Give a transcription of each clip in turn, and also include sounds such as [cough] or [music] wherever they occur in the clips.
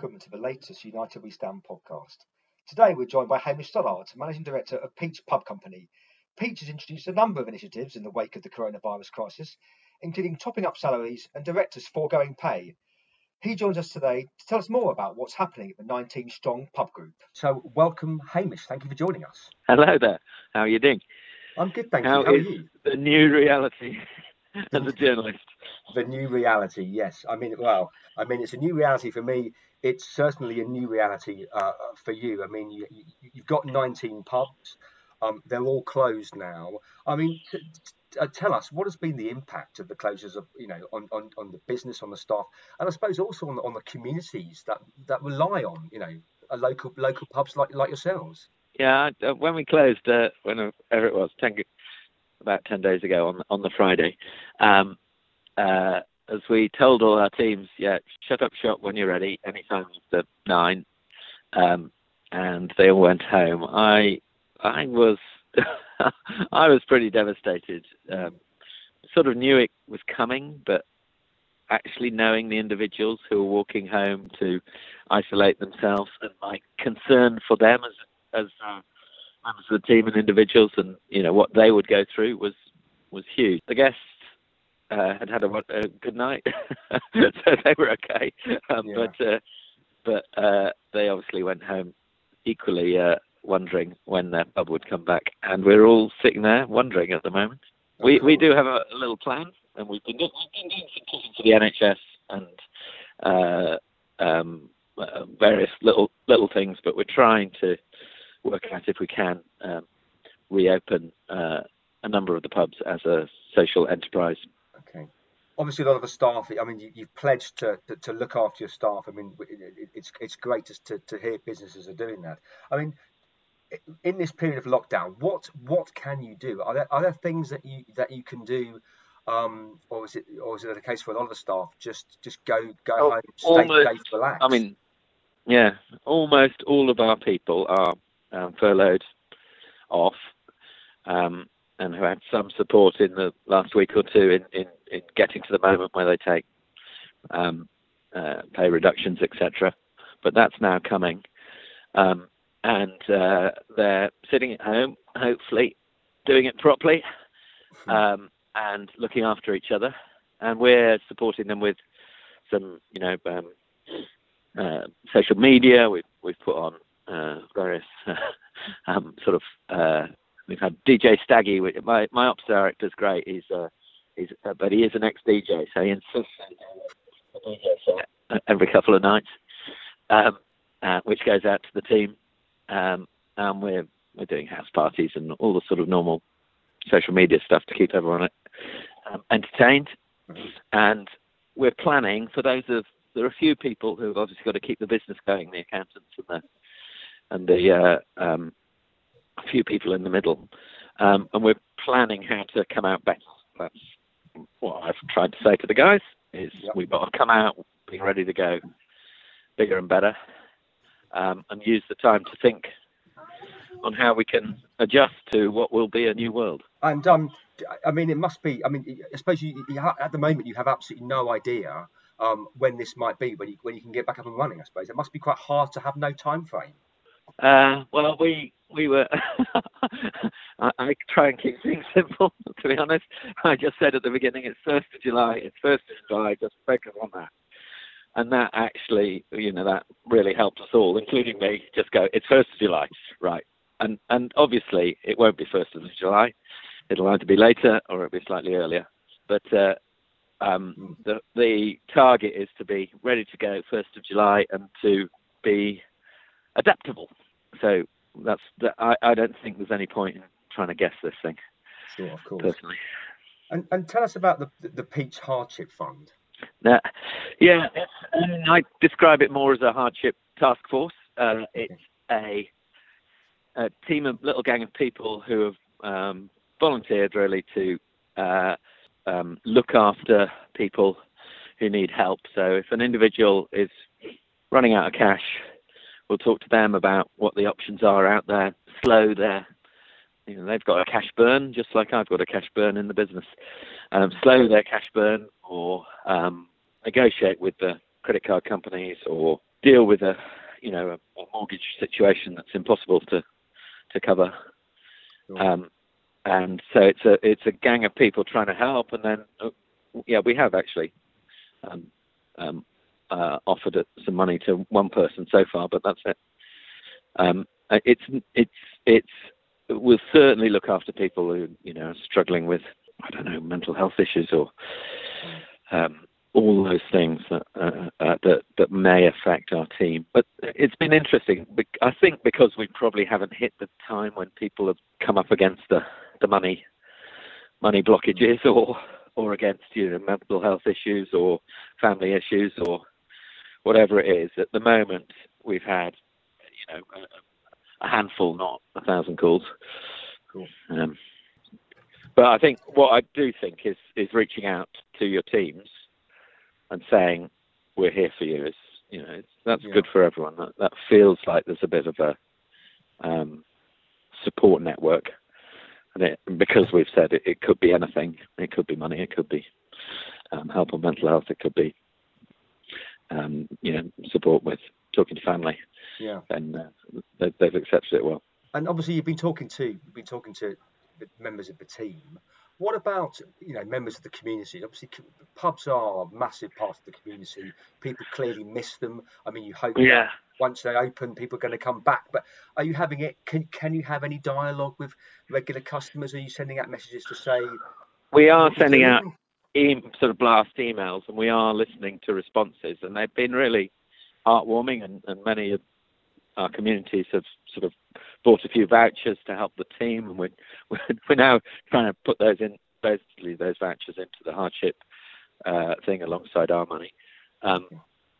welcome to the latest United We Stand podcast. Today we're joined by Hamish Stoddart, Managing Director of Peach Pub Company. Peach has introduced a number of initiatives in the wake of the coronavirus crisis, including topping up salaries and directors' foregoing pay. He joins us today to tell us more about what's happening at the 19 strong pub group. So, welcome, Hamish. Thank you for joining us. Hello there. How are you doing? I'm good, thank How you. How are you? the new reality [laughs] as a [laughs] journalist? The new reality, yes. I mean, well, I mean, it's a new reality for me. It's certainly a new reality uh, for you. I mean, you, you've got 19 pubs. Um, they're all closed now. I mean, t- t- uh, tell us what has been the impact of the closures of you know on, on, on the business, on the staff, and I suppose also on the, on the communities that that rely on you know local local pubs like like yourselves. Yeah, uh, when we closed, uh, whenever it was, 10, about 10 days ago on, on the Friday, um, uh, as we told all our teams, yeah, shut up shop when you're ready, anytime after nine, um, and they all went home. I, I was, [laughs] I was pretty devastated. Um, sort of knew it was coming, but actually knowing the individuals who were walking home to isolate themselves and my concern for them as as uh, members of the team and individuals and you know what they would go through was was huge. The guests uh, had had a, a good night, [laughs] so they were okay. Um, Yeah. But uh, but uh, they obviously went home equally uh, wondering when their pub would come back, and we're all sitting there wondering at the moment. We we do have a, a little plan, and we've been doing, we've been doing some talking to the NHS and uh, um, uh, various little little things, but we're trying to work out if we can um, reopen uh, a number of the pubs as a social enterprise. Obviously, a lot of the staff. I mean, you, you've pledged to, to, to look after your staff. I mean, it, it, it's it's great to, to hear businesses are doing that. I mean, in this period of lockdown, what what can you do? Are there are there things that you that you can do, um, or is it or is it the case for a lot of the staff just just go go Oh, home, stay, almost. stay relaxed? I mean, yeah, almost all of our people are um, furloughed off, um, and who had some support in the last week or two in, in, in getting to the moment where they take um, uh, pay reductions, etc. But that's now coming, um, and uh, they're sitting at home, hopefully doing it properly, um, and looking after each other, and we're supporting them with some, you know, um, uh, social media. We've we've put on uh, various [laughs] um, sort of. DJ Staggy. My my ops director's great. He's uh, he's uh, but he is an ex DJ, so he insists on DJ every couple of nights, um, uh, which goes out to the team. Um, and we're we're doing house parties and all the sort of normal social media stuff to keep everyone um, entertained. And we're planning for those of there are a few people who have obviously got to keep the business going, the accountants and the and the uh, um, a few people in the middle, um, and we're planning how to come out better. That's what I've tried to say to the guys: is Yep. we've got to come out being ready to go, bigger and better, um, and use the time to think on how we can adjust to what will be a new world. And um, I mean, it must be. I mean, I suppose you, you ha- at the moment you have absolutely no idea um, when this might be, when you when you can get back up and running. I suppose it must be quite hard to have no time frame. Uh, well, we we were. [laughs] I, I try and keep things [laughs] simple. To be honest, I just said at the beginning, it's first of July. It's first of July. Just focus on that, and that actually, you know, that really helped us all, including me. Just go. It's first of July, right? And and obviously, it won't be first of July. It'll either be later or it'll be slightly earlier. But uh, um, the the target is to be ready to go first of July and to be adaptable. So that's that, I, I don't think there's any point in trying to guess this thing Sure, of course. personally. And and tell us about the the, Peach Hardship Fund. Now, yeah, I describe it more as a hardship task force. Uh, it's a, a team of little gang of people who have um, volunteered really to uh, um, look after people who need help. So if an individual is running out of cash, we'll talk to them about what the options are out there, slow their you know, they've got a cash burn, just like I've got a cash burn in the business. Um, slow their cash burn, or um, negotiate with the credit card companies, or deal with a you know a, a mortgage situation that's impossible to to cover. Sure. Um, and so it's a it's a gang of people trying to help, and then uh, yeah, we have actually um, um, uh, offered some money to one person so far, but that's it. Um, it's it's it's we'll certainly look after people who you know are struggling with I don't know mental health issues or um, all those things that, uh, uh, that that may affect our team. But it's been interesting. I think because we probably haven't hit the time when people have come up against the, the money money blockages or or against you know mental health issues or family issues or whatever it is. At the moment, we've had you know a, a handful, not a thousand calls. Cool. Um, but I think what I do think is is reaching out to your teams and saying we're here for you is you know it's, that's Yeah. good for everyone. That that feels like there's a bit of a um, support network, and it, because we've said it, it could be anything. It could be money. It could be um, help on mental health. It could be um, you know support with talking to family. Yeah. And uh, they, they've accepted it well. And obviously, you've been talking to you've been talking to members of the team. What about you know members of the community? Obviously, pubs are a massive part of the community. People clearly miss them. I mean, you hope that once they open, people are going to come back. But are you having it? Can can you have any dialogue with regular customers? Are you sending out messages to say? We are you're sending out doing? E- sort of blast emails, and we are listening to responses, and they've been really heartwarming. And, and many of our communities have sort of bought a few vouchers to help the team, and we're [laughs] we're, now trying to put those in basically those vouchers into the hardship uh, thing alongside our money, um,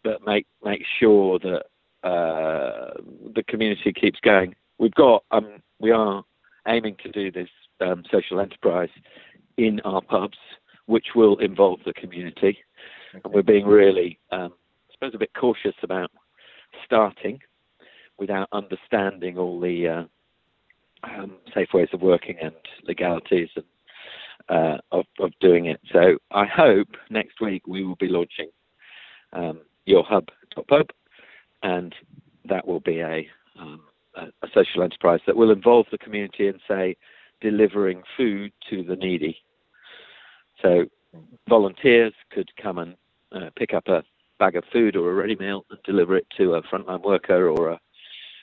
but make make sure that uh, the community keeps going. We've got um, we are aiming to do this um, social enterprise in our pubs, which will involve the community. And we're being really, um, I suppose, a bit cautious about starting without understanding all the uh, um, safe ways of working and legalities and, uh, of, of doing it. So I hope next week we will be launching um, your hub pub, and that will be a, um, a, a social enterprise that will involve the community and say delivering food to the needy. So volunteers could come and uh, pick up a bag of food or a ready meal and deliver it to a frontline worker or a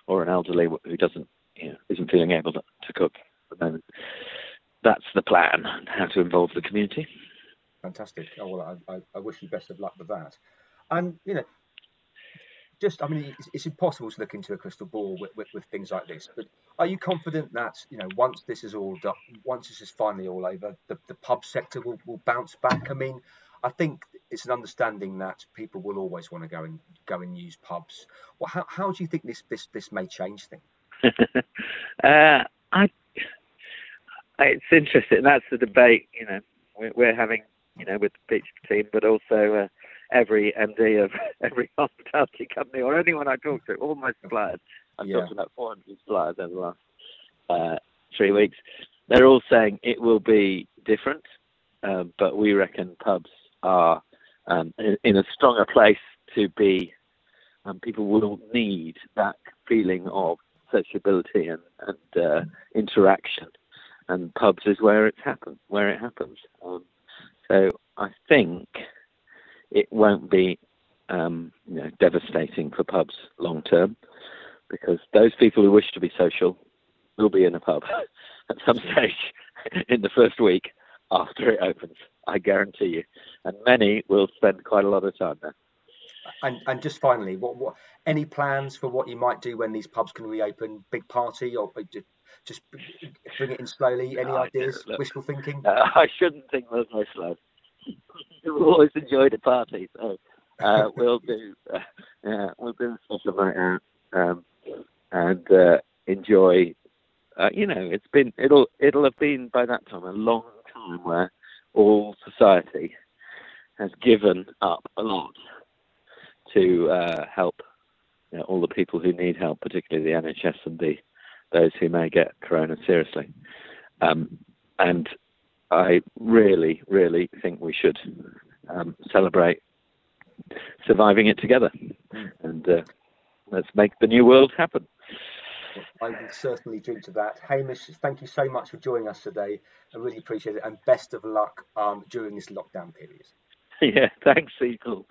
or an elderly who doesn't you know, isn't feeling able to, to cook at the moment. That's the plan. How to involve the community. Fantastic. Oh well, I, I, I wish you best of luck with that. And you know, just I mean, it's, it's impossible to look into a crystal ball with, with, with things like this. But are you confident that you know once this is all done, once this is finally all over, the, the pub sector will, will bounce back? I mean, I think it's an understanding that people will always want to go and go and use pubs. Well, how, how do you think this this this may change things? [laughs] uh, I, it's interesting. That's the debate, you know, we're, having, you know, with the Peach team, but also uh, every MD of [laughs] every hospitality company or anyone I talk to, all my suppliers. I've Yeah. talked to about 400 suppliers over the last uh, three weeks. They're all saying it will be different, um, but we reckon pubs are um, in, in a stronger place to be. Um, people will need that feeling of sociability and, and uh, interaction, and pubs is where it happens. Where it happens. Um, so I think it won't be um, you know, devastating for pubs long term, because those people who wish to be social will be in a pub [laughs] at some stage in the first week after it opens. I guarantee you, and many will spend quite a lot of time there. And and just finally, what what any plans for what you might do when these pubs can reopen? Big party or just bring it in slowly? Any No, ideas? don't- look. Wishful thinking? Uh, [laughs] I shouldn't think there's no slow. We've always enjoyed a party, so uh, we'll do. Uh, yeah, we'll do special night out um, and uh, enjoy. Uh, you know, it's been it'll it'll have been by that time a long time where all society has given up a lot to uh, help you know, all the people who need help, particularly the NHS and the those who may get corona seriously. Um, and I really, really think we should um, celebrate surviving it together. And uh, let's make the new world happen. I will certainly drink to that. Hamish, thank you so much for joining us today. I really appreciate it, and best of luck um, during this lockdown period. [laughs] Yeah, thanks, Eagle.